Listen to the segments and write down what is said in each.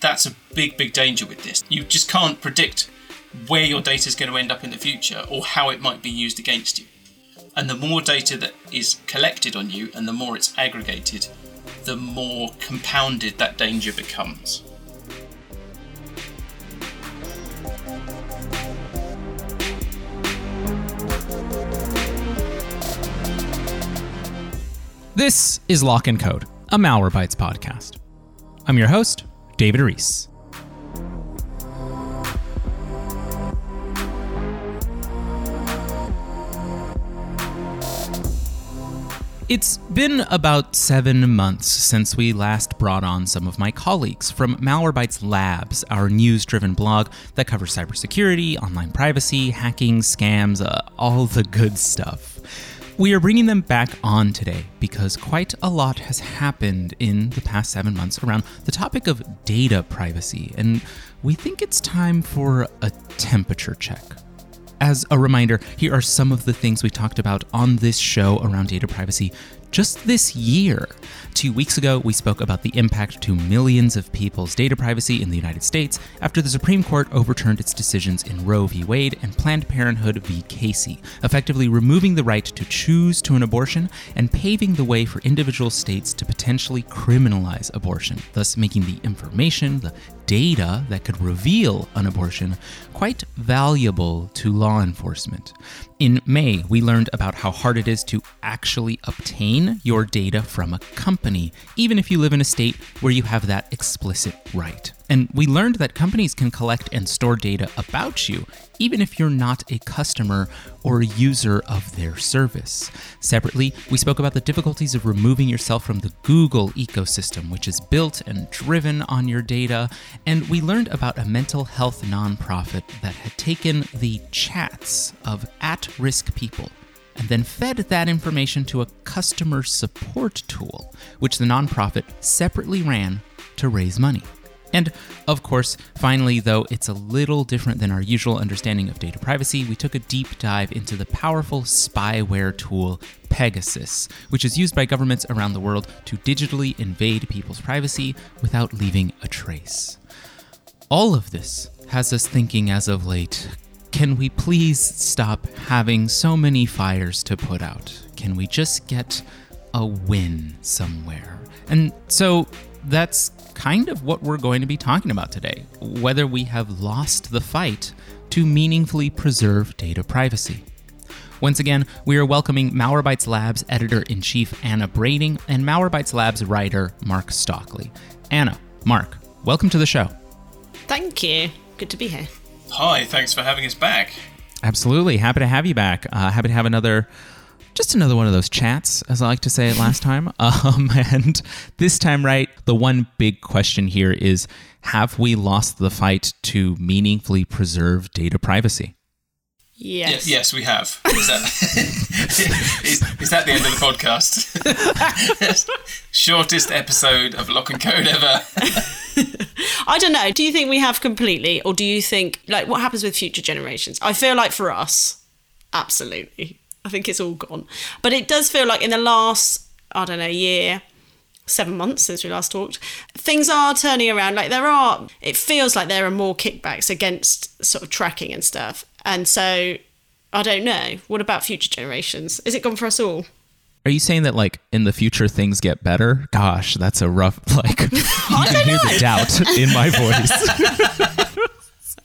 that's a big, big danger with this. You just can't predict where your data is going to end up in the future or how it might be used against you. And the more data that is collected on you and the more it's aggregated, the more compounded that danger becomes. This is Lock and Code, a Malwarebytes podcast. I'm your host, David Ruiz. It's been about seven months since we last brought on some of my colleagues from Malwarebytes Labs, our news driven blog that covers cybersecurity, online privacy, hacking, scams, uh, all the good stuff. We are bringing them back on today because quite a lot has happened in the past seven months around the topic of data privacy, and we think it's time for a temperature check. As a reminder, here are some of the things we talked about on this show around data privacy just this year. Two weeks ago, we spoke about the impact to millions of people's data privacy in the United States after the Supreme Court overturned its decisions in Roe v. Wade and Planned Parenthood v. Casey, effectively removing the right to choose to an abortion and paving the way for individual states to potentially criminalize abortion, thus making the information, the data that could reveal an abortion quite valuable to law enforcement. In May, we learned about how hard it is to actually obtain your data from a company, even if you live in a state where you have that explicit right. And we learned that companies can collect and store data about you, even if you're not a customer or a user of their service. Separately, we spoke about the difficulties of removing yourself from the Google ecosystem, which is built and driven on your data. And we learned about a mental health nonprofit that had taken the chats of at risk people and then fed that information to a customer support tool, which the nonprofit separately ran to raise money. And of course, finally, though it's a little different than our usual understanding of data privacy, we took a deep dive into the powerful spyware tool Pegasus, which is used by governments around the world to digitally invade people's privacy without leaving a trace. All of this has us thinking as of late can we please stop having so many fires to put out? Can we just get a win somewhere? And so that's kind of what we're going to be talking about today whether we have lost the fight to meaningfully preserve data privacy. Once again, we are welcoming Malwarebytes Labs editor in chief Anna Brading and Malwarebytes Labs writer Mark Stockley. Anna, Mark, welcome to the show. Thank you. Good to be here. Hi, thanks for having us back. Absolutely. Happy to have you back. Uh, happy to have another just another one of those chats, as I like to say it last time. Um, and this time, right, the one big question here is have we lost the fight to meaningfully preserve data privacy? Yes. Y- yes, we have. Is that, is, is that the end of the podcast? Shortest episode of Lock and Code ever. I don't know. Do you think we have completely, or do you think, like, what happens with future generations? I feel like for us, absolutely. I think it's all gone. But it does feel like in the last, I don't know, year, seven months since we last talked, things are turning around. Like there are, it feels like there are more kickbacks against sort of tracking and stuff. And so I don't know. What about future generations? Is it gone for us all? Are you saying that like in the future things get better? Gosh, that's a rough like you can hear the doubt in my voice.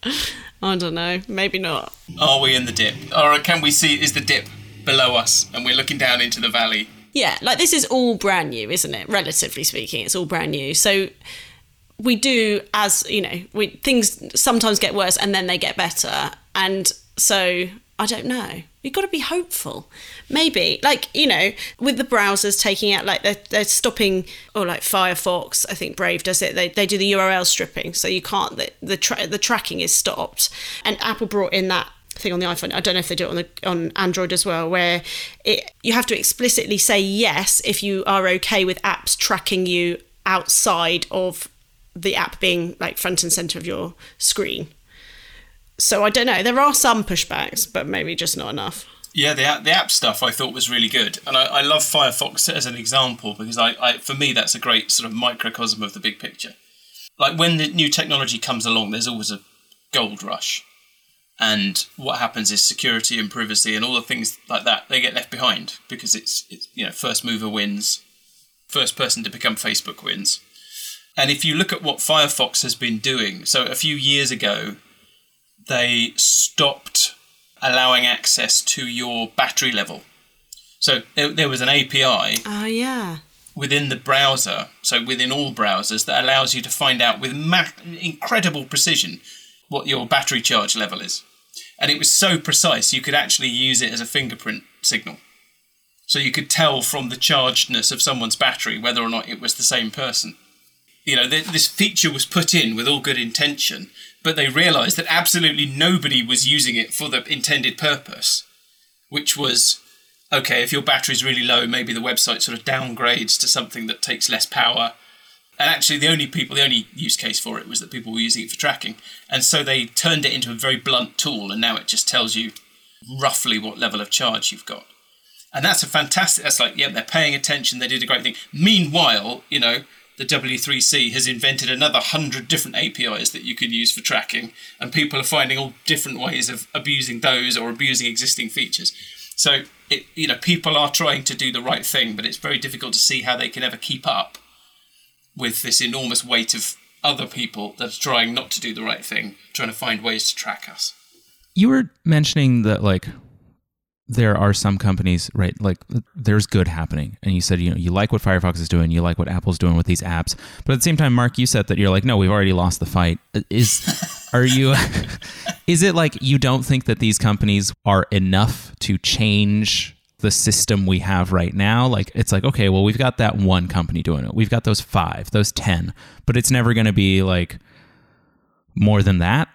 I don't know. Maybe not. Are we in the dip? Or can we see is the dip below us and we're looking down into the valley? Yeah, like this is all brand new, isn't it? Relatively speaking, it's all brand new. So we do as, you know, we things sometimes get worse and then they get better. And so I don't know. You've got to be hopeful. Maybe, like, you know, with the browsers taking out, like, they're, they're stopping, or like Firefox, I think Brave does it, they, they do the URL stripping. So you can't, the, the, tra- the tracking is stopped. And Apple brought in that thing on the iPhone. I don't know if they do it on the on Android as well, where it you have to explicitly say yes if you are okay with apps tracking you outside of the app being like front and center of your screen so I don't know. There are some pushbacks, but maybe just not enough. Yeah, the app, the app stuff I thought was really good, and I, I love Firefox as an example because I, I, for me that's a great sort of microcosm of the big picture. like when the new technology comes along, there's always a gold rush. And what happens is security and privacy and all the things like that they get left behind because it's it's you know first mover wins, first person to become Facebook wins. And if you look at what Firefox has been doing, so a few years ago, they stopped allowing access to your battery level. So there, there was an API Oh ah, yeah. within the browser, so within all browsers, that allows you to find out with ma- incredible precision what your battery charge level is. And it was so precise, you could actually use it as a fingerprint signal. So you could tell from the chargedness of someone's battery whether or not it was the same person. You know, th- this feature was put in with all good intention, but they realized that absolutely nobody was using it for the intended purpose, which was okay, if your battery's really low, maybe the website sort of downgrades to something that takes less power. And actually, the only people, the only use case for it was that people were using it for tracking. And so they turned it into a very blunt tool, and now it just tells you roughly what level of charge you've got. And that's a fantastic, that's like, yeah, they're paying attention, they did a great thing. Meanwhile, you know, the W3C has invented another hundred different APIs that you can use for tracking, and people are finding all different ways of abusing those or abusing existing features. So, it, you know, people are trying to do the right thing, but it's very difficult to see how they can ever keep up with this enormous weight of other people that's trying not to do the right thing, trying to find ways to track us. You were mentioning that like there are some companies, right? Like there's good happening, and you said you know you like what Firefox is doing, you like what Apple's doing with these apps, but at the same time, Mark, you said that you're like, no, we've already lost the fight. Is are you? is it like you don't think that these companies are enough to change the system we have right now? Like it's like okay, well we've got that one company doing it, we've got those five, those ten, but it's never going to be like more than that.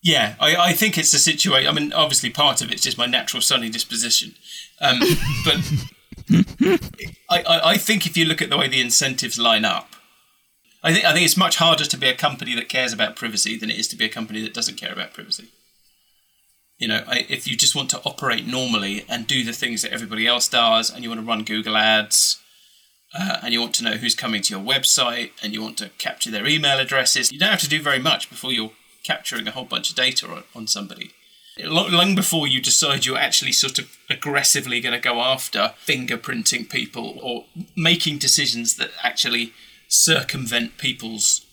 Yeah, I, I think it's a situation. I mean, obviously, part of it's just my natural sunny disposition, um, but I, I, I think if you look at the way the incentives line up, I think I think it's much harder to be a company that cares about privacy than it is to be a company that doesn't care about privacy. You know, if you just want to operate normally and do the things that everybody else does, and you want to run Google Ads, uh, and you want to know who's coming to your website, and you want to capture their email addresses, you don't have to do very much before you're capturing a whole bunch of data on, on somebody. Long before you decide you're actually sort of aggressively going to go after fingerprinting people or making decisions that actually circumvent people's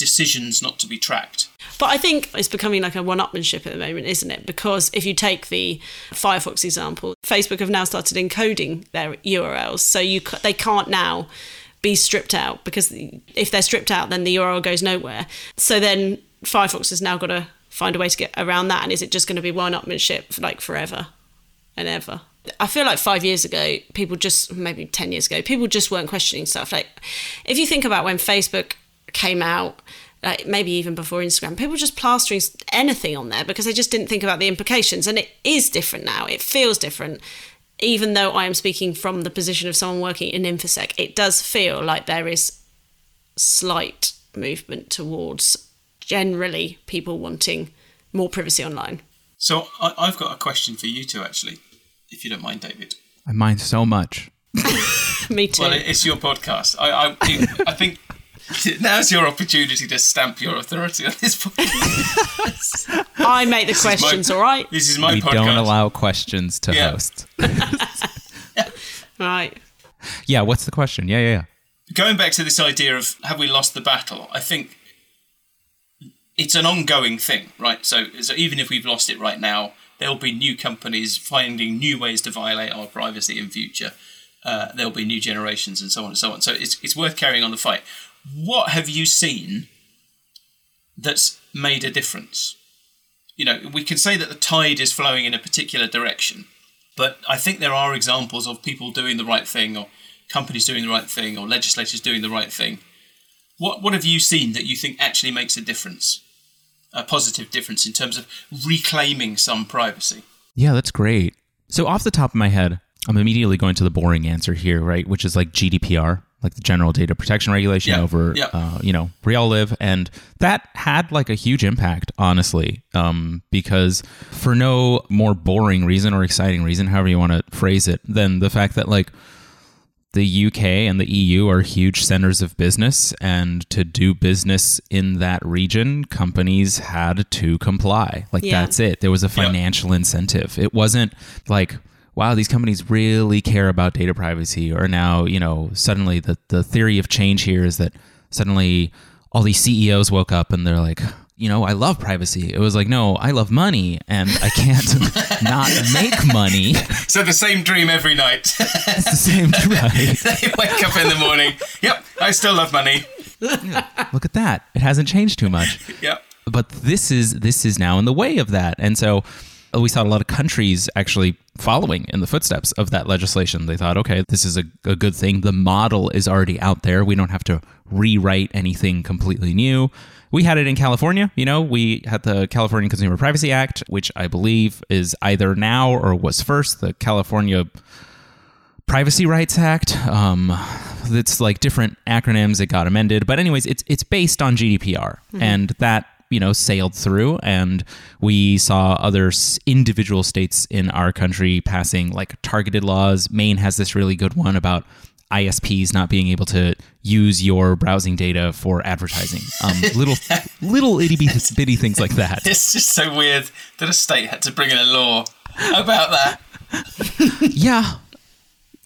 decisions not to be tracked. But I think it's becoming like a one-upmanship at the moment, isn't it? Because if you take the Firefox example, Facebook have now started encoding their URLs, so you they can't now be stripped out because if they're stripped out, then the URL goes nowhere. So then Firefox has now got to find a way to get around that, and is it just going to be one-upmanship for like forever and ever? I feel like five years ago, people just maybe ten years ago, people just weren't questioning stuff. Like, if you think about when Facebook came out, like maybe even before Instagram, people were just plastering anything on there because they just didn't think about the implications. And it is different now. It feels different. Even though I am speaking from the position of someone working in InfoSec, it does feel like there is slight movement towards generally people wanting more privacy online. So I, I've got a question for you two, actually, if you don't mind, David. I mind so much. Me too. Well, it's your podcast. I, I, I think now's your opportunity to stamp your authority on this podcast. I make the questions, my- all right? This is my we podcast. don't allow questions to Yeah. host. Right. Yeah, what's the question? Yeah, yeah, yeah. Going back to this idea of have we lost the battle, I think it's an ongoing thing, right? So, so even if we've lost it right now, there'll be new companies finding new ways to violate our privacy in future. Uh, there'll be new generations and so on and so on. So it's, it's worth carrying on the fight. What have you seen that's made a difference? You know, we can say that the tide is flowing in a particular direction, but I think there are examples of people doing the right thing or companies doing the right thing or legislators doing the right thing. What what have you seen that you think actually makes a difference? A positive difference in terms of reclaiming some privacy. Yeah, that's great. So off the top of my head, I'm immediately going to the boring answer here, right? Which is like GDPR, like the General Data Protection Regulation Yeah, over, yeah. uh, you know, where y'all live, and that had like a huge impact, honestly, um, because for no more boring reason or exciting reason, however you want to phrase it, than the fact that like the UK and the EU are huge centers of business, and to do business in that region, companies had to comply. Like Yeah. that's it. There was a financial incentive. It wasn't like, wow, these companies really care about data privacy, or now, you know, suddenly the, the theory of change here is that suddenly all these CEOs woke up and they're like, you know, I love privacy. It was like, no, I love money and I can't not make money. So the same dream every night. It's the same, dream. they wake up in the morning. Yep, I still love money. Look at that. It hasn't changed too much. Yep. But this is this is now in the way of that. And so we saw a lot of countries actually following in the footsteps of that legislation. They thought, okay, this is a, a good thing. The model is already out there. We don't have to rewrite anything completely new. We had it in California, you know, we had the California Consumer Privacy Act, which I believe is either now or was first the California Privacy Rights Act. Um, it's like different acronyms. It got amended, but anyways, it's it's based on GDPR, and that you know sailed through, and we saw other individual states in our country passing like targeted laws. Maine has this really good one about ISPs not being able to use your browsing data for advertising. Um, little little itty bitty bitty things like that. It's just so weird that a state had to bring in a law about that. Yeah.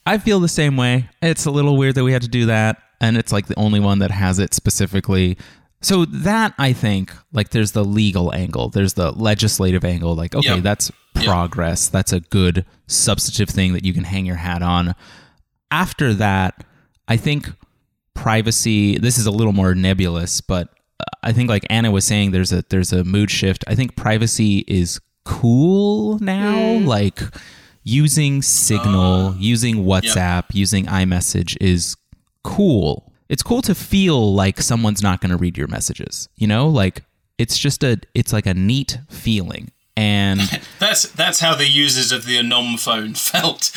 I feel the same way. It's a little weird that we had to do that. And it's like the only one that has it specifically. So, that I think, like, there's the legal angle, there's the legislative angle. Like, okay, Yep. that's progress. That's a good substantive thing that you can hang your hat on. After that, I think privacy, this is a little more nebulous, but uh, I think, like Anna was saying, there's a there's a mood shift. I think privacy is cool now. Like using Signal, using WhatsApp, using iMessage is cool. It's cool to feel like someone's not going to read your messages. You know, like it's just a it's like a neat feeling. And That's that's how the users of the Anom phone felt.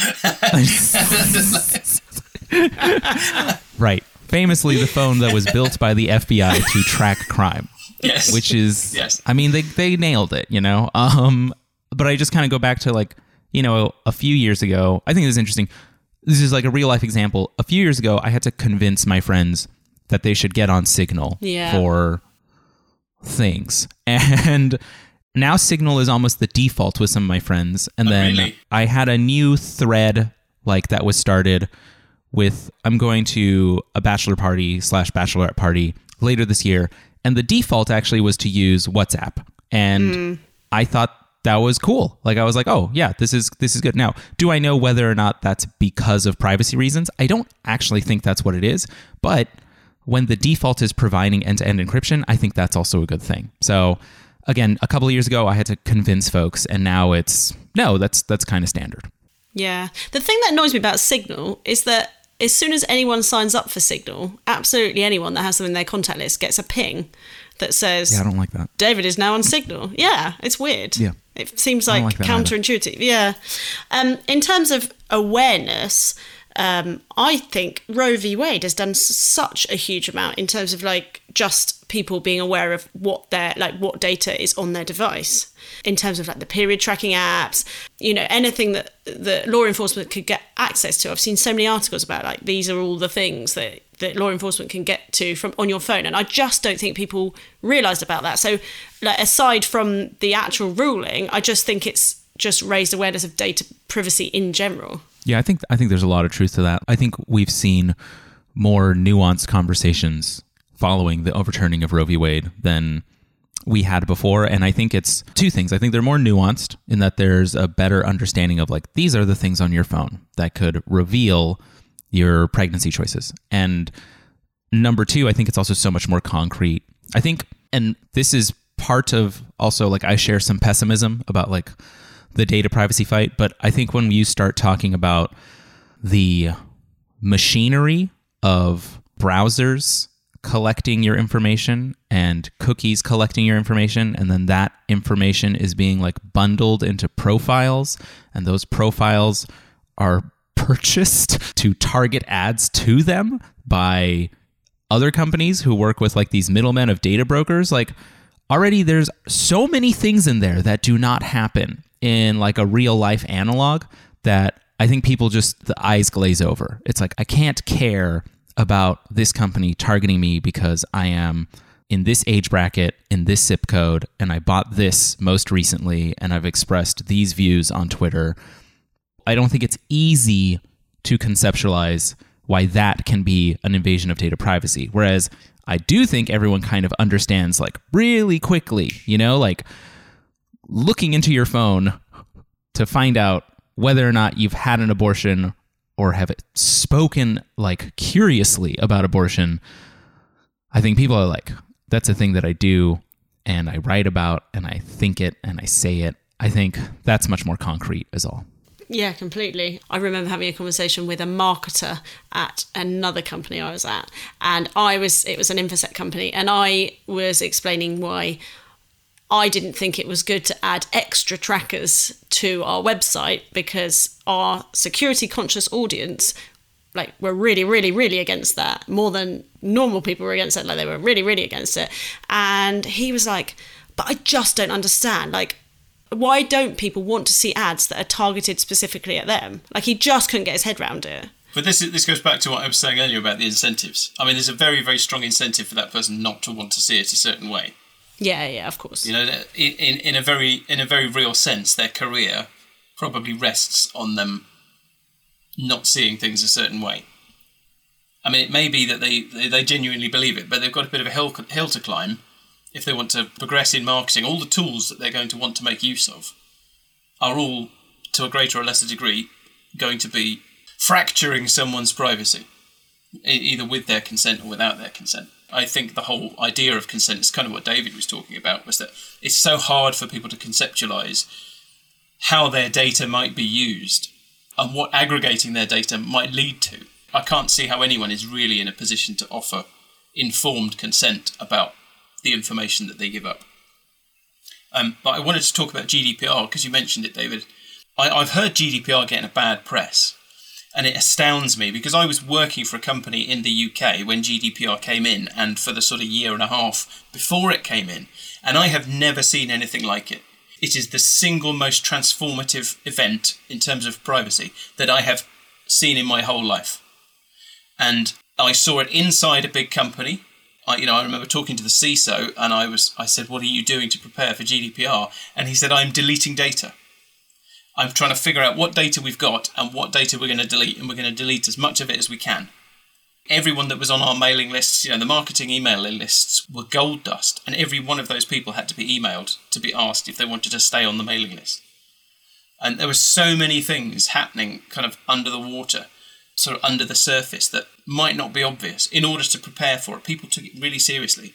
right, famously the phone that was built by the FBI to track crime. yes. which is Yes. I mean they they nailed it, you know. Um but I just kind of go back to like, you know, a few years ago. I think it was interesting. This is like a real life example. A few years ago, I had to convince my friends that they should get on Signal Yeah. for things. And now Signal is almost the default with some of my friends. And oh, then really? I had a new thread like that was started with I'm going to a bachelor party slash bachelorette party later this year, and the default actually was to use WhatsApp, and mm. I thought that was cool. Like I was like, oh yeah, this is this is good. Now, do I know whether or not that's because of privacy reasons? I don't actually think that's what it is, but when the default is providing end-to-end encryption, I think that's also a good thing. So again, a couple of years ago, I had to convince folks, and now it's no, that's that's kind of standard. Yeah. The thing that annoys me about Signal is that as soon as anyone signs up for Signal, absolutely anyone that has them in their contact list gets a ping that says Yeah, I don't like that. David is now on Signal. Yeah, it's weird. Yeah. It seems like, like counterintuitive. Yeah. Um, in terms of awareness, um, I think Roe v. Wade has done such a huge amount in terms of like just people being aware of what their like what data is on their device. In terms of like the period tracking apps, you know, anything that that law enforcement could get access to. I've seen so many articles about like these are all the things that that law enforcement can get to from on your phone and i just don't think people realized about that so like aside from the actual ruling i just think it's just raised awareness of data privacy in general Yeah, I think I think there's a lot of truth to that. I think we've seen more nuanced conversations following the overturning of Roe v. Wade than we had before, and I think it's two things. I think they're more nuanced in that there's a better understanding of like these are the things on your phone that could reveal your pregnancy choices. And number two, I think it's also so much more concrete. I think, and this is part of also like I share some pessimism about like the data privacy fight, but I think when you start talking about the machinery of browsers collecting your information and cookies collecting your information and then that information is being like bundled into profiles and those profiles are purchased to target ads to them by other companies who work with like these middlemen of data brokers like already there's so many things in there that do not happen in like a real life analog that I think people just the eyes glaze over. It's like I can't care about this company targeting me because I am in this age bracket, in this zip code, and I bought this most recently, and I've expressed these views on Twitter. I don't think it's easy to conceptualize why that can be an invasion of data privacy. Whereas I do think everyone kind of understands, like, really quickly, you know, like looking into your phone to find out whether or not you've had an abortion or have spoken like curiously about abortion. I think people are like, that's a thing that I do and I write about and I think it and I say it. I think that's much more concrete, is all. Yeah, completely. I remember having a conversation with a marketer at another company I was at, and I was it was an infosec company, and I was explaining why I didn't think it was good to add extra trackers to our website because our security conscious audience like were really really really against that more than normal people were against it like they were really really against it and he was like but I just don't understand like why don't people want to see ads that are targeted specifically at them like he just couldn't get his head around it but this this goes back to what I was saying earlier about the incentives. I mean, there's a very very strong incentive for that person not to want to see it a certain way. Yeah, yeah, of course. You know, in in a very in a very real sense, their career probably rests on them not seeing things a certain way. I mean, it may be that they, they, they genuinely believe it, but they've got a bit of a hill, hill to climb if they want to progress in marketing. All the tools that they're going to want to make use of are all, to a greater or lesser degree, going to be fracturing someone's privacy, either with their consent or without their consent. I think the whole idea of consent is kind of what David was talking about, was that it's so hard for people to conceptualize how their data might be used and what aggregating their data might lead to. I can't see how anyone is really in a position to offer informed consent about the information that they give up. Um, but I wanted to talk about GDPR because you mentioned it, David. I, I've heard GDPR getting a bad press, and it astounds me because I was working for a company in the UK when GDPR came in, and for the sort of year and a half before it came in, and I have never seen anything like it. It is the single most transformative event in terms of privacy that I have seen in my whole life. And I saw it inside a big company. I, you know, I remember talking to the CISO, and I was, I said, "What are you doing to prepare for GDPR?" And he said, "I'm deleting data. I'm trying to figure out what data we've got and what data we're going to delete, and we're going to delete as much of it as we can." everyone that was on our mailing lists, you know, the marketing email lists were gold dust, and every one of those people had to be emailed to be asked if they wanted to stay on the mailing list. And there were so many things happening kind of under the water, sort of under the surface, that might not be obvious. In order to prepare for it, people took it really seriously.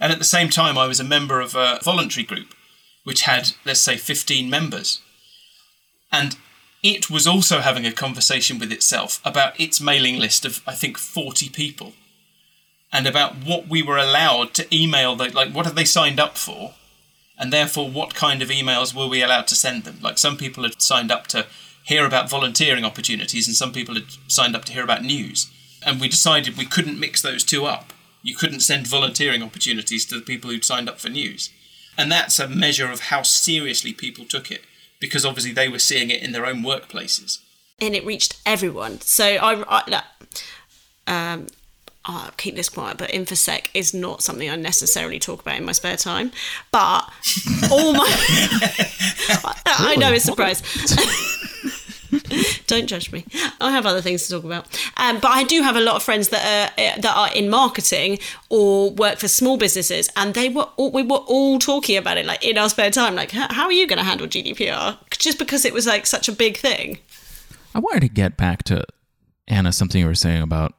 And at the same time, I was a member of a voluntary group which had, let's say, 15 members. And it was also having a conversation with itself about its mailing list of, I think, 40 people and about what we were allowed to email, the, like, what have they signed up for? And therefore, what kind of emails were we allowed to send them? Like, some people had signed up to hear about volunteering opportunities, and some people had signed up to hear about news. And we decided we couldn't mix those two up. You couldn't send volunteering opportunities to the people who'd signed up for news. And that's a measure of how seriously people took it because obviously they were seeing it in their own workplaces. And it reached everyone. So I, I um, I'll keep this quiet, but infosec is not something I necessarily talk about in my spare time. But all my, I, I know it's a surprise. Don't judge me. I have other things to talk about. Um, but I do have a lot of friends that are uh, that are in marketing or work for small businesses, and they were all, we were all talking about it like in our spare time. Like, how are you going to handle GDPR? Just because it was like such a big thing. I wanted to get back to Anna something you were saying about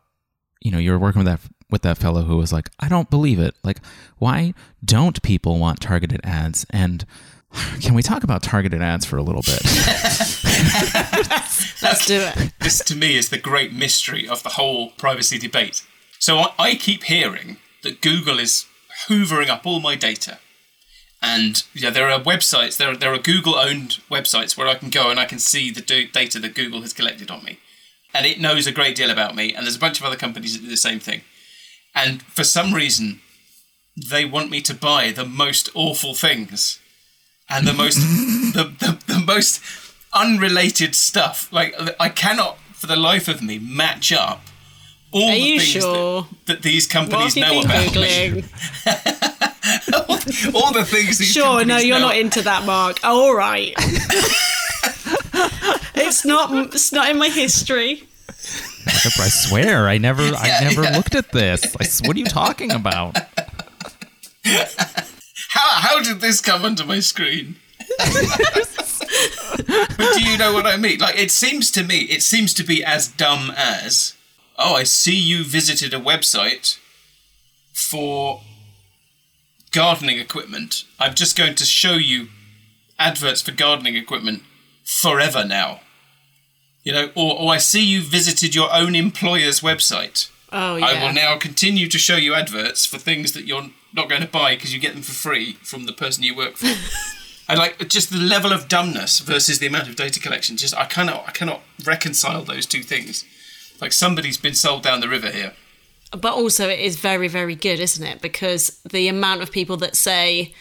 you know you were working with that with that fellow who was like, I don't believe it. Like, why don't people want targeted ads and can we talk about targeted ads for a little bit? Let's do it. This, to me, is the great mystery of the whole privacy debate. So I, I keep hearing that Google is hoovering up all my data. And yeah, there are websites, there are, there are Google owned websites where I can go and I can see the do- data that Google has collected on me. And it knows a great deal about me. And there's a bunch of other companies that do the same thing. And for some reason, they want me to buy the most awful things and the most the, the, the most unrelated stuff. Like I cannot, for the life of me, match up all Are the you things sure? that, that these What companies have you know been about me. googling? all the things these Sure, no, you're know. not into that, Mark. Oh, all right. it's not. It's not in my history. I swear, I never, I never yeah. looked at this. I s what are you talking about? How how did this come onto my screen? but do you know what I mean? Like it seems to me, it seems to be as dumb as, oh, I see you visited a website for gardening equipment. I'm just going to show you adverts for gardening equipment forever now. You know, or, or I see you visited your own employer's website. Oh yeah. I will now continue to show you adverts for things that you're not going to buy because you get them for free from the person you work for. I like just the level of dumbness versus the amount of data collection. Just I cannot I cannot reconcile those two things. Like somebody's been sold down the river here. But also, it is very, very good, isn't it? Because the amount of people that say,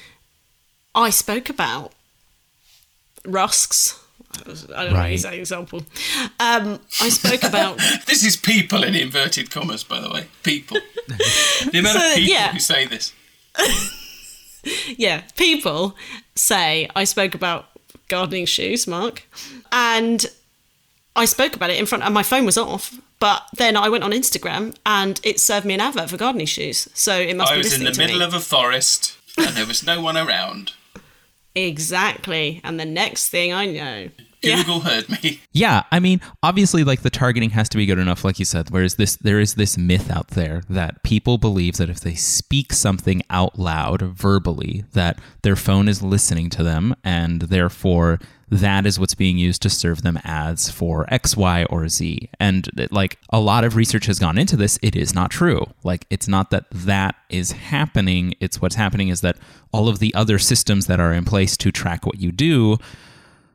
I spoke about rusks. I don't know Right. use that example. Um, I spoke about This is people in inverted commas, by the way. People. the amount So, of people yeah. who say this. yeah, people say I spoke about gardening shoes, Mark, and I spoke about it in front, and my phone was off. But then I went on Instagram, and it served me an advert for gardening shoes. So it must be I be was in the middle me. of a forest and there was no one around. exactly. And the next thing I know, yeah, Google heard me. Yeah, I mean, obviously, like the targeting has to be good enough, like you said. Whereas this, there is this myth out there that people believe that if they speak something out loud verbally, that their phone is listening to them, and therefore that is what's being used to serve them ads for X, Y, or Z. And like a lot of research has gone into this, it is not true. Like it's not that that is happening. It's what's happening is that all of the other systems that are in place to track what you do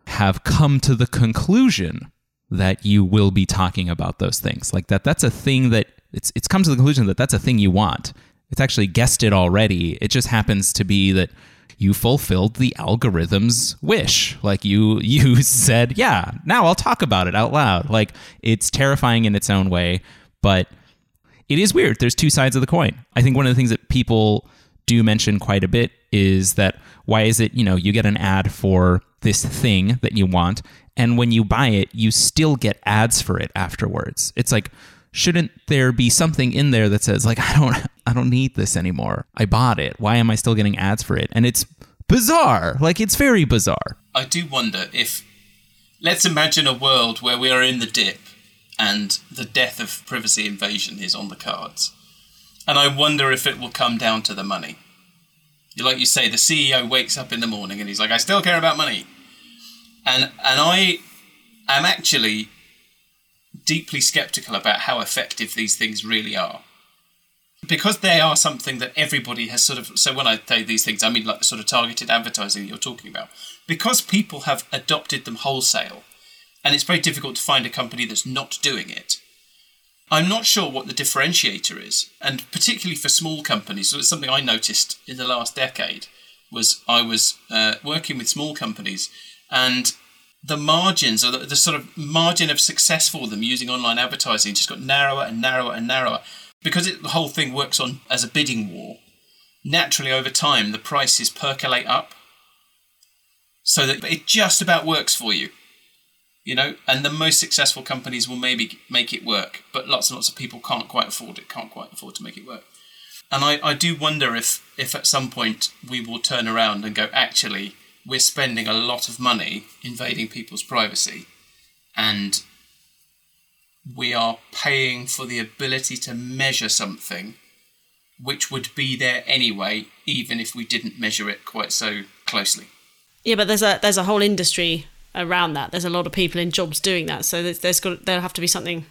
have come to the conclusion that you will be talking about those things. Like that that's a thing that it's it's come to the conclusion that that's a thing you want. It's actually guessed it already. It just happens to be that you fulfilled the algorithm's wish. Like you you said yeah now I'll talk about it out loud. Like it's terrifying in its own way but it is weird. There's two sides of the coin. I think one of the things that people do mention quite a bit is that why is it, you know, you get an ad for this thing that you want, and when you buy it, you still get ads for it afterwards. It's like, shouldn't there be something in there that says, like, I don't I don't need this anymore. I bought it. Why am I still getting ads for it? And it's bizarre. Like it's very bizarre. I do wonder if. Let's imagine a world where we are in the dip and the death of privacy invasion is on the cards. And I wonder if it will come down to the money. Like you say, the CEO wakes up in the morning and he's like, I still care about money. And, and I am actually deeply skeptical about how effective these things really are. Because they are something that everybody has sort of. So when I say these things, I mean like the sort of targeted advertising you're talking about. Because people have adopted them wholesale, and it's very difficult to find a company that's not doing it. I'm not sure what the differentiator is, and particularly for small companies. So it's something I noticed in the last decade. Was I was uh, working with small companies, and the margins or the, the sort of margin of success for them using online advertising just got narrower and narrower and narrower because it, the whole thing works on as a bidding war. Naturally, over time, the prices percolate up, so that it just about works for you you know and the most successful companies will maybe make it work but lots and lots of people can't quite afford it can't quite afford to make it work. And I, I do wonder if if at some point we will turn around and go actually we're spending a lot of money invading people's privacy and we are paying for the ability to measure something which would be there anyway even if we didn't measure it quite so closely. Yeah, but there's a there's a whole industry around that. There's a lot of people in jobs doing that. So there's, there's got there'll have to be something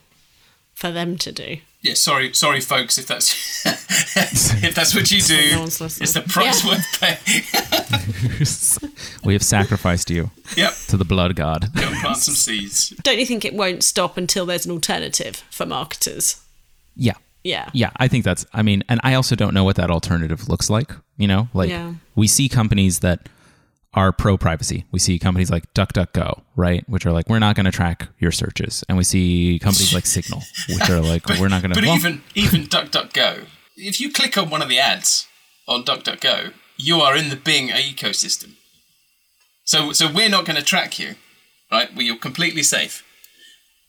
for them to do. Yeah, sorry, sorry, folks, if that's if that's what you do. No it's the price Yeah. worth paying. we have sacrificed you yep, to the blood god. go plant some seeds. Don't you think it won't stop until there's an alternative for marketers? Yeah. Yeah. Yeah, I think that's. I mean, and I also don't know what that alternative looks like. You know, like Yeah. we see companies that are pro privacy. We see companies like DuckDuckGo, right, which are like we're not going to track your searches, and we see companies like Signal, which are like we're not going to. But even even DuckDuckGo, if you click on one of the ads on DuckDuckGo, you are in the Bing ecosystem. So so we're not going to track you, right? Well, you're completely safe.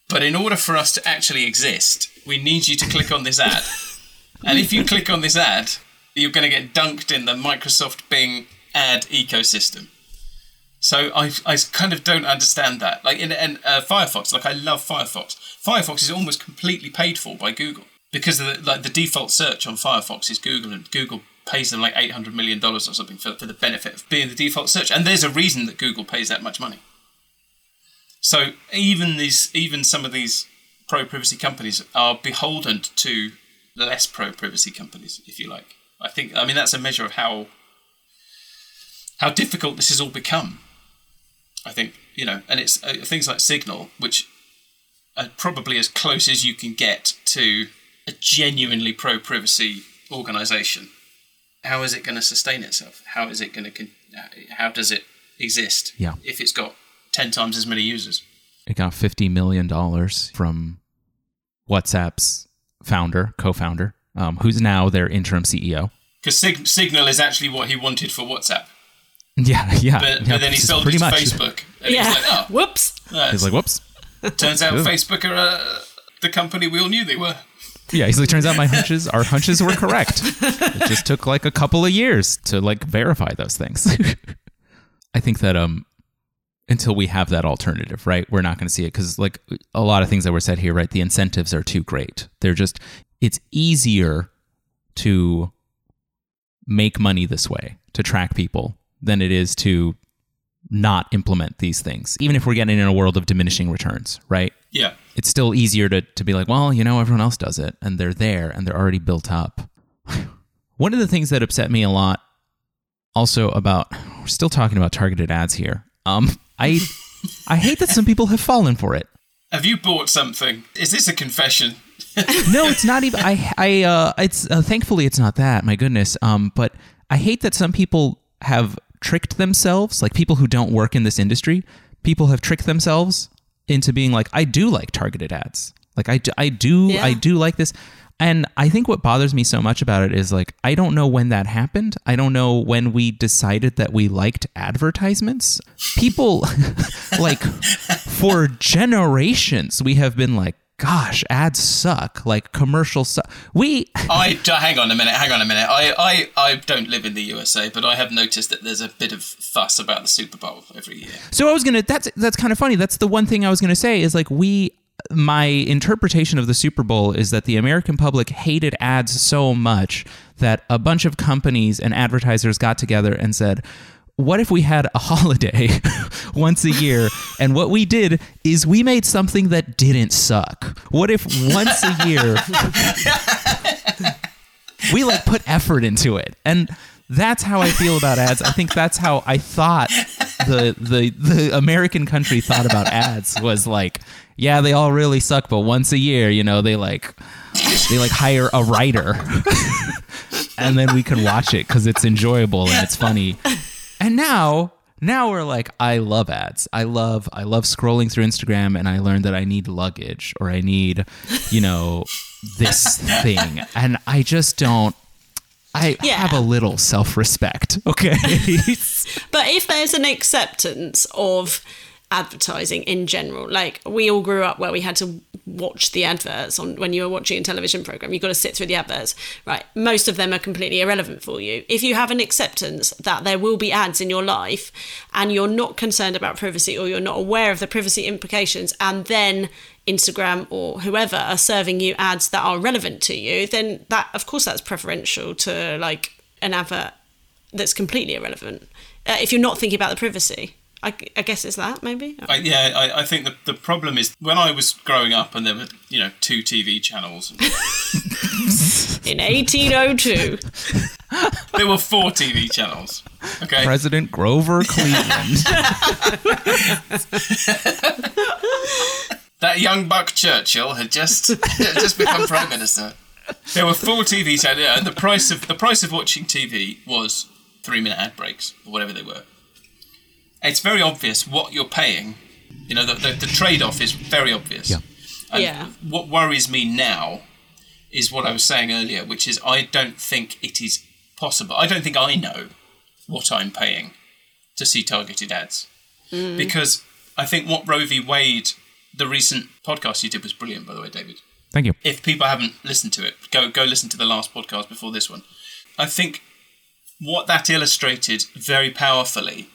But in order for us to actually exist, we need you to click on this ad. and if you click on this ad, you're going to get dunked in the Microsoft Bing ad ecosystem. So I, I kind of don't understand that. Like in, in uh, Firefox, like I love Firefox. Firefox is almost completely paid for by Google because the, like the default search on Firefox is Google, and Google pays them like eight hundred million dollars or something for, for the benefit of being the default search. And there's a reason that Google pays that much money. So even these, even some of these pro privacy companies are beholden to less pro privacy companies, if you like. I think. I mean, that's a measure of how how difficult this has all become. I think you know, and it's uh, things like Signal, which are probably as close as you can get to a genuinely pro privacy organisation. How is it going to sustain itself? How is it going to? Con- how does it exist? Yeah. If it's got ten times as many users. It got fifty million dollars from WhatsApp's founder, co-founder, um, who's now their interim CEO. Because Sig- Signal is actually what he wanted for WhatsApp, Yeah, yeah. but, yeah, but then he just sold it to much. Facebook. And yeah. he was like, oh, Whoops. uh, He's like, whoops. turns out Facebook are uh, the company we all knew they were. Yeah, he's like, turns out my hunches, our hunches were correct. It just took like a couple of years to like verify those things. I think that um, until we have that alternative, right, we're not going to see it because like a lot of things that were said here, right, the incentives are too great. They're just, it's easier to make money this way to track people than it is to not implement these things, even if we're getting in a world of diminishing returns, right? Yeah. it's still easier to, to be like, well, you know, everyone else does it and they're there and they're already built up. One of the things that upset me a lot also about we're still talking about targeted ads here. Um I I hate that some people have fallen for it. Have you bought something? Is this a confession? No, it's not even I I uh it's uh, thankfully it's not that. My goodness. Um but I hate that some people have tricked themselves, like people who don't work in this industry, people have tricked themselves into being like I do like targeted ads. Like I do, I do Yeah. I do like this. And I think what bothers me so much about it is like I don't know when that happened. I don't know when we decided that we liked advertisements. People like for generations we have been like gosh, ads suck. Like commercials suck. We I hang on a minute. Hang on a minute. I, I I don't live in the USA, but I have noticed that there's a bit of fuss about the Super Bowl every year. So I was gonna. That's that's kind of funny. That's the one thing I was gonna say is like we. My interpretation of the Super Bowl is that the American public hated ads so much that a bunch of companies and advertisers got together and said, "What if we had a holiday once a year? And what we did is we made something that didn't suck. What if once a year we like put effort into it and that's how i feel about ads i think that's how i thought the the the american country thought about ads was like yeah they all really suck but once a year you know they like they like hire a writer and then we can watch it because it's enjoyable and it's funny and now now we're like i love ads. I love i love scrolling through instagram and i learned that i need luggage or i need you know this thing. And i just don't i Yeah. have a little self-respect okay? But if there's an acceptance of advertising in general, like we all grew up where we had to watch the adverts on when you're watching a television program, you've got to sit through the adverts, right? Most of them are completely irrelevant for you. If you have an acceptance that there will be ads in your life and you're not concerned about privacy or you're not aware of the privacy implications, and then Instagram or whoever are serving you ads that are relevant to you, then that, of course, that's preferential to like an advert that's completely irrelevant. Uh, if you're not thinking about the privacy, I, I guess it's that maybe. I, yeah, I, I think the, the problem is when I was growing up and there were you know two TV channels. In 1802, there were four TV channels. Okay, president grover cleveland that young Buck Churchill had just had just become prime minister. There were four TV channels, yeah, and the price of the price of watching TV was three minute ad breaks or whatever they were. It's very obvious what you're paying. You know, the, the, the trade off is very obvious. Yeah. And Yeah. what worries me now is what I was saying earlier, which is I don't think it is possible. I don't think I know what I'm paying to see targeted ads. Mm. Because I think what Roe v. Wade, the recent podcast you did was brilliant, by the way, David Thank you. if people haven't listened to it, go go listen to the last podcast before this one. I think what that illustrated very powerfully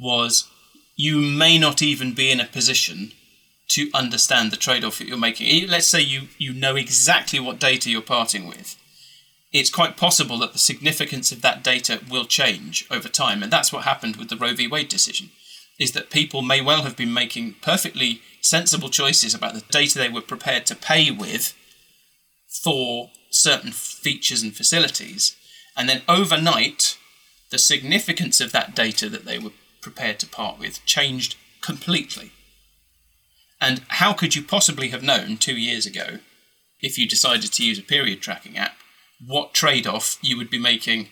was you may not even be in a position to understand the trade-off that you're making. Let's say you you know exactly what data you're parting with. It's quite possible that the significance of that data will change over time, and that's what happened with the Roe v. Wade decision. Is that people may well have been making perfectly sensible choices about the data they were prepared to pay with for certain features and facilities, and then overnight, the significance of that data that they were prepared to part with changed completely. And how could you possibly have known two years ago, if you decided to use a period tracking app, what trade off you would be making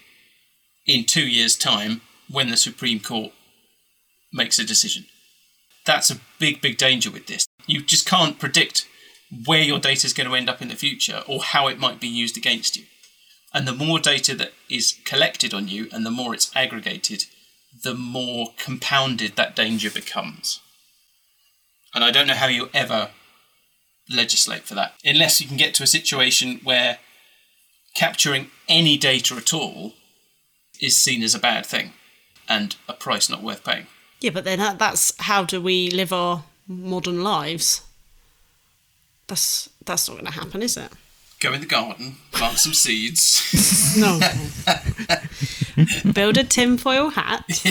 in two years' time when the Supreme Court makes a decision? That's a big, big danger with this. You just can't predict where your data is going to end up in the future or how it might be used against you. And the more data that is collected on you and the more it's aggregated, the more compounded that danger becomes. And I don't know how you ever legislate for that, unless you can get to a situation where capturing any data at all is seen as a bad thing and a price not worth paying. Yeah, but then that's how do we live our modern lives? That's that's not going to happen, is it? Go in the garden, plant some seeds. No. build a tinfoil hat.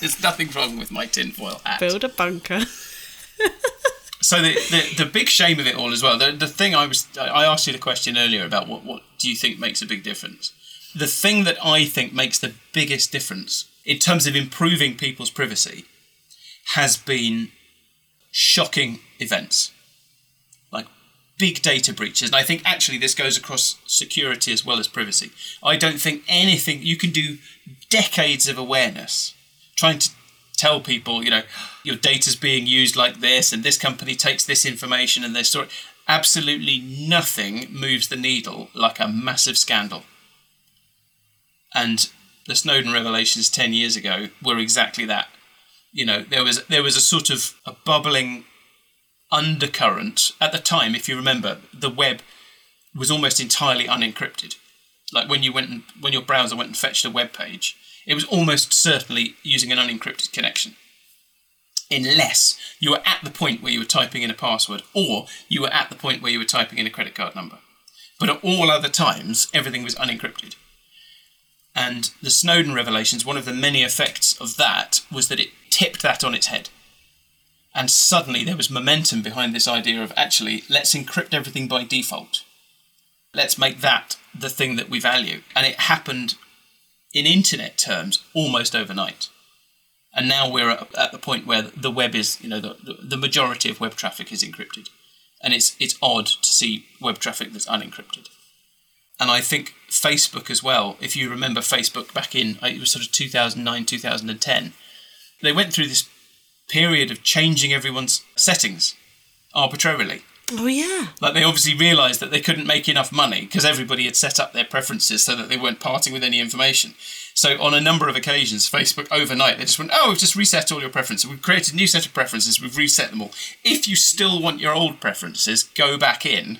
There's nothing wrong with my tinfoil hat. Build a bunker. So the, the the big shame of it all as well. The the thing I was I asked you the question earlier about what what do you think makes a big difference. The thing that I think makes the biggest difference in terms of improving people's privacy has been shocking events big data breaches. And I think actually this goes across security as well as privacy. I don't think anything you can do decades of awareness trying to tell people, you know, your data's being used like this and this company takes this information and their story. Absolutely nothing moves the needle like a massive scandal. And the Snowden revelations 10 years ago were exactly that. You know, there was there was a sort of a bubbling undercurrent. At the time if you remember the web was almost entirely unencrypted. Like when you went and, when your browser went and fetched a web page it was almost certainly using an unencrypted connection. Unless you were at the point where you were typing in a password or you were at the point where you were typing in a credit card number. But at all other times everything was unencrypted. And the snowden revelations one of the many effects of that was that it tipped that on its head and suddenly there was momentum behind this idea of actually let's encrypt everything by default. Let's make that the thing that we value. And it happened in internet terms almost overnight. And now we're at, the point where the web is you know the, the, majority of web traffic is encrypted. And it's it's odd to see web traffic that's unencrypted. And i think facebook as well if you remember facebook back in it was sort of 2009 2010 they went through this period of changing everyone's settings arbitrarily. Oh yeah. Like they obviously realised that they couldn't make enough money because everybody had set up their preferences so that they weren't parting with any information. So on a number of occasions, Facebook overnight they just went, "Oh, we've just reset all your preferences. We've created a new set of preferences. We've reset them all. If you still want your old preferences, go back in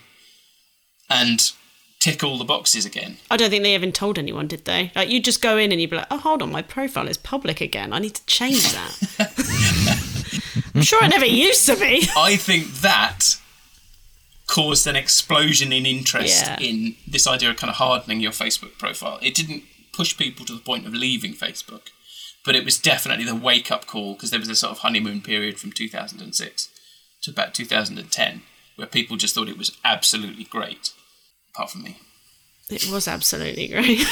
and tick all the boxes again." I don't think they even told anyone, did they? Like you just go in and you'd be like, "Oh, hold on, my profile is public again. I need to change that." I'm sure it never used to be. I think that caused an explosion in interest Yeah. in this idea of kind of hardening your Facebook profile. It didn't push people to the point of leaving Facebook, but it was definitely the wake up call because there was a sort of honeymoon period from 2006 to about 2010 where people just thought it was absolutely great, apart from me. It was absolutely great.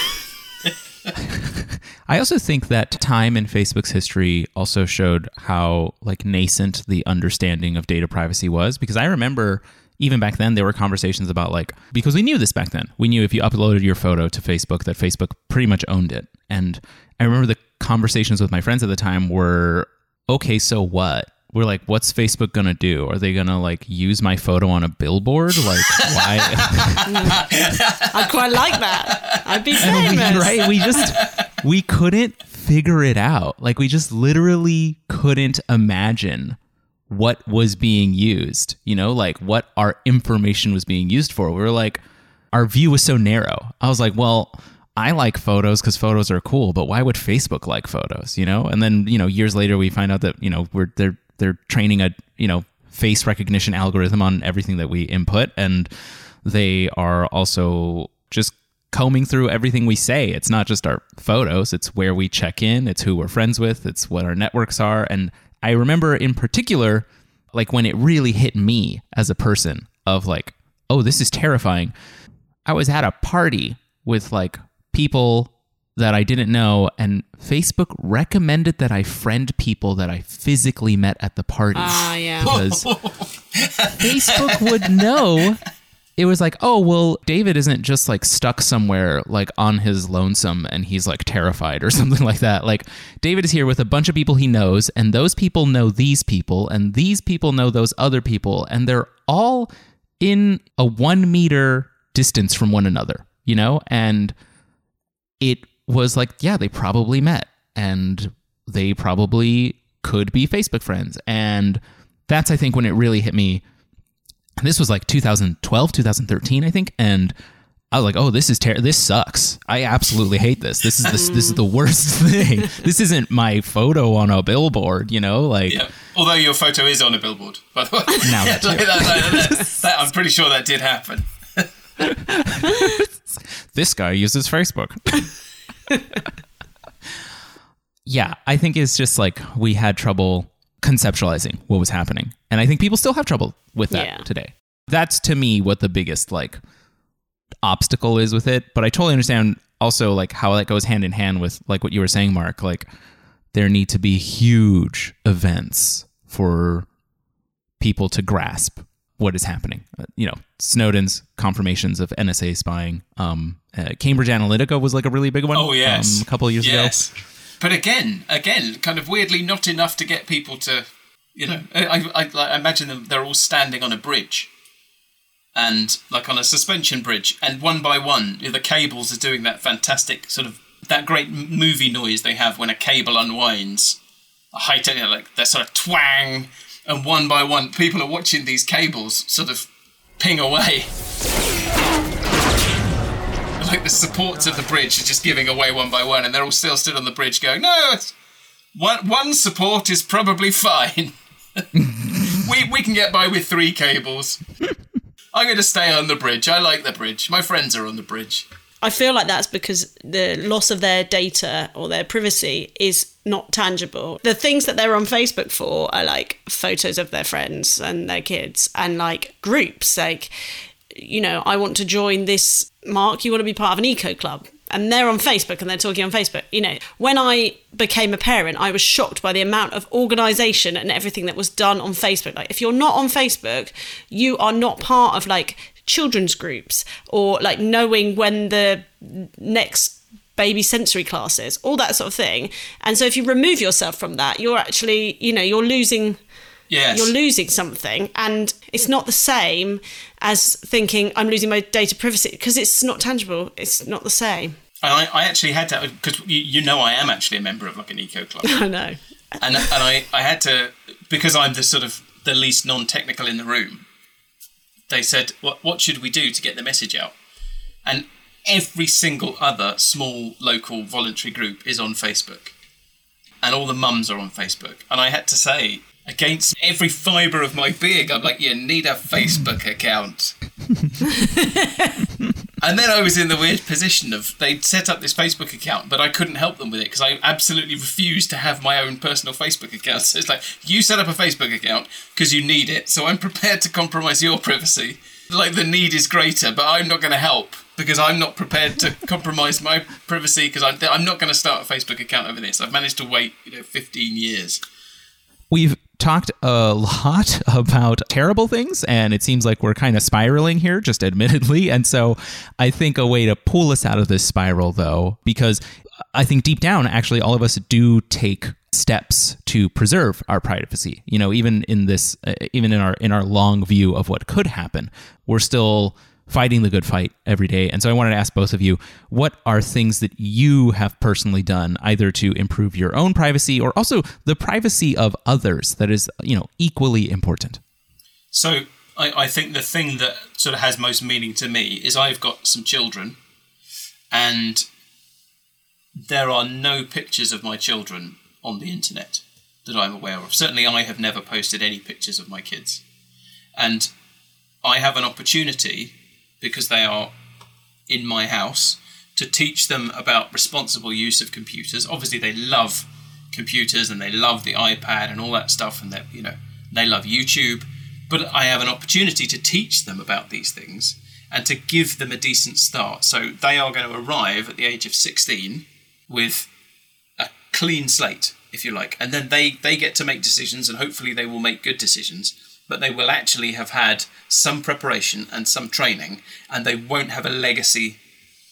I also think that time in Facebook's history also showed how like nascent the understanding of data privacy was because I remember even back then there were conversations about like because we knew this back then. We knew if you uploaded your photo to Facebook that Facebook pretty much owned it. And I remember the conversations with my friends at the time were okay, so what? We're like, what's Facebook gonna do? Are they gonna like use my photo on a billboard? Like, why? I'd quite like that. I'd be We- famous. right? We just we couldn't figure it out. Like, we just literally couldn't imagine what was being used. You know, like what our information was being used for. We were like, our view was so narrow. I was like, well. I like photos because photos are cool, but why would Facebook like photos? You know, and then you know years later we find out that you know we're they're they're training a you know face recognition algorithm on everything that we input, and they are also just combing through everything we say. It's not just our photos; it's where we check in, it's who we're friends with, it's what our networks are. And I remember in particular, like when it really hit me as a person of like, oh, this is terrifying. I was at a party with like people that I didn't know, and Facebook recommended that I friend people that I physically met at the party. Ah, yeah. Because Facebook would know. It was like, oh, well, David isn't just like stuck somewhere like on his lonesome and he's like terrified or something like that. Like, David is here with a bunch of people he knows, and those people know these people, and these people know those other people, and they're all in a one meter distance from one another, you know? And it was like, yeah, they probably met and they probably could be Facebook friends. And that's, I think, when it really hit me. This was like 2012, 2013, I think. And I was like, oh, this is terrible. this sucks. I absolutely hate this. This is this, this is the worst thing. This isn't my photo on a billboard, you know? Like, Yeah. Although your photo is on a billboard, by the way. Now Yeah, that like that- that- that- I'm pretty sure that did happen. this guy uses Facebook. yeah, I think it's just like we had trouble conceptualizing what was happening. And I think people still have trouble with that Yeah. today. That's to me what the biggest like obstacle is with it, but I totally understand also like how that goes hand in hand with like what you were saying Mark, like there need to be huge events for people to grasp what is happening. Uh, you know, Snowden's confirmations of NSA spying. Um, uh, Cambridge Analytica was like a really big one. Oh yes, um, a couple of years yes. ago. But again, again, kind of weirdly, not enough to get people to, you know, I, I, I, imagine them. They're all standing on a bridge, and like on a suspension bridge, and one by one, the cables are doing that fantastic sort of that great movie noise they have when a cable unwinds. A high know, like that sort of twang, and one by one, people are watching these cables sort of ping away. like the supports of the bridge are just giving away one by one, and they're all still stood on the bridge going, "No, one one support is probably fine. we we can get by with three cables. I'm going to stay on the bridge. I like the bridge. My friends are on the bridge. I feel like that's because the loss of their data or their privacy is not tangible. The things that they're on Facebook for are like photos of their friends and their kids and like groups. Like, you know, I want to join this, Mark, you want to be part of an eco club. And they're on Facebook and they're talking on Facebook. You know, when I became a parent, I was shocked by the amount of organization and everything that was done on Facebook. Like, if you're not on Facebook, you are not part of like children's groups or like knowing when the next baby sensory classes, all that sort of thing. And so if you remove yourself from that, you're actually, you know, you're losing Yes. you're losing something and it's not the same as thinking I'm losing my data privacy because it's not tangible. It's not the same. And I, I actually had to because you, you know I am actually a member of like an eco club. I know. and and I, I had to because I'm the sort of the least non-technical in the room. They said, "What what should we do to get the message out?" And every single other small local voluntary group is on Facebook, and all the mums are on Facebook. And I had to say, against every fibre of my being, I'm like, "You need a Facebook account." And then I was in the weird position of they'd set up this Facebook account, but I couldn't help them with it because I absolutely refused to have my own personal Facebook account. So it's like, you set up a Facebook account because you need it, so I'm prepared to compromise your privacy. Like, the need is greater, but I'm not going to help because I'm not prepared to compromise my privacy because I'm, I'm not going to start a Facebook account over this. I've managed to wait, you know, 15 years. We've talked a lot about terrible things, and it seems like we're kind of spiraling here, just admittedly. And so I think a way to pull us out of this spiral, though, because I think deep down, actually, all of us do take steps to preserve our privacy. You know, even in this, uh, even in our in our long view of what could happen, we're still fighting the good fight every day. And so I wanted to ask both of you, what are things that you have personally done either to improve your own privacy or also the privacy of others that is, you know, equally important? So I, I think the thing that sort of has most meaning to me is I've got some children and there are no pictures of my children on the internet that I'm aware of. Certainly, I have never posted any pictures of my kids. And I have an opportunity, because they are in my house, to teach them about responsible use of computers. Obviously, they love computers and they love the iPad and all that stuff, and they you know they love YouTube. But I have an opportunity to teach them about these things and to give them a decent start. So they are going to arrive at the age of 16 with a clean slate, if you like, and then they they get to make decisions, and hopefully they will make good decisions. But they will actually have had some preparation and some training, and they won't have a legacy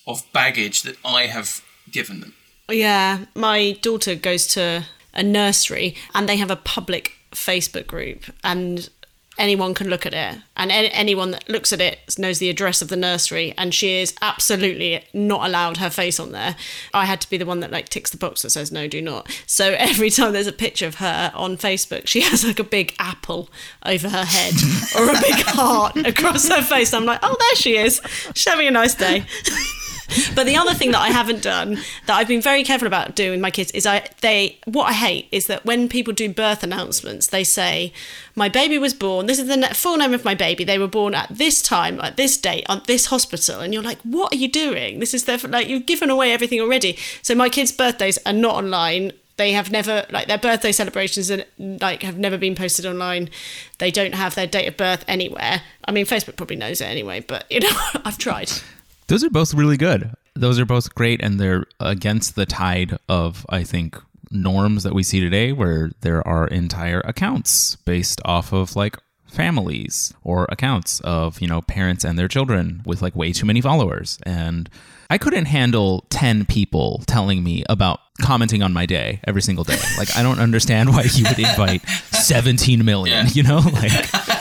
of baggage that I have given them. Yeah, my daughter goes to a nursery and they have a public Facebook group and anyone can look at it. And any, anyone that looks at it knows the address of the nursery and she is absolutely not allowed her face on there. I had to be the one that like ticks the box that says no do not. So every time there's a picture of her on facebook she has like a big apple over her head or a big heart across her face. I'm like oh there she is. She's having a nice day but the other thing that I haven't done that I've been very careful about doing with my kids is I they what I hate is that when people do birth announcements they say my baby was born this is the full name of my baby they were born at this time at this date at this hospital and you're like what are you doing? This is their like you've given away everything already. So my kids birthdays are not online they have never like their birthday celebrations and like have never been posted online they don't have their date of birth anywhere. I mean facebook probably knows it anyway but you know i've tried those are both really good. Those are both great, and they're against the tide of, I think, norms that we see today, where there are entire accounts based off of like families or accounts of, you know, parents and their children with like way too many followers. And I couldn't handle 10 people telling me about commenting on my day every single day. Like, I don't understand why you would invite 17 million, Yeah. you know? Like,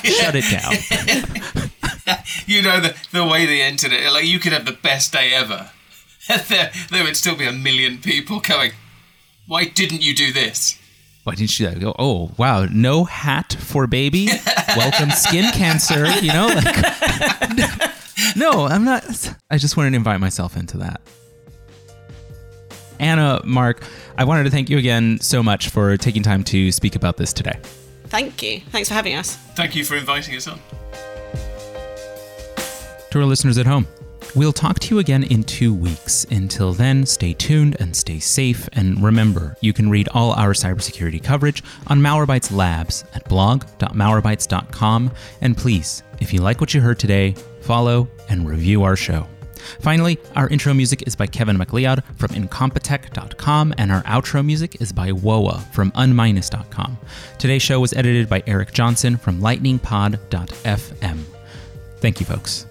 shut it down. you know the the way the internet like you could have the best day ever there, there would still be a million people going why didn't you do this Why didn't you do that? Go, oh, wow, no hat for baby. Welcome skin cancer, you know? Like, no, I'm not. I just wanted to invite myself into that. Anna, Mark, I wanted to thank you again so much for taking time to speak about this today. thank you thanks for having us thank you for inviting us on To our listeners at home, we'll talk to you again in two weeks. Until then, stay tuned and stay safe. And remember, you can read all our cybersecurity coverage on Malwarebytes Labs at blog.malwarebytes.com. And please, if you like what you heard today, follow and review our show. Finally, our intro music is by Kevin MacLeod from Incompetech.com, and our outro music is by Woa from Unminus.com. Today's show was edited by Eric Johnson from LightningPod.fm. Thank you, folks.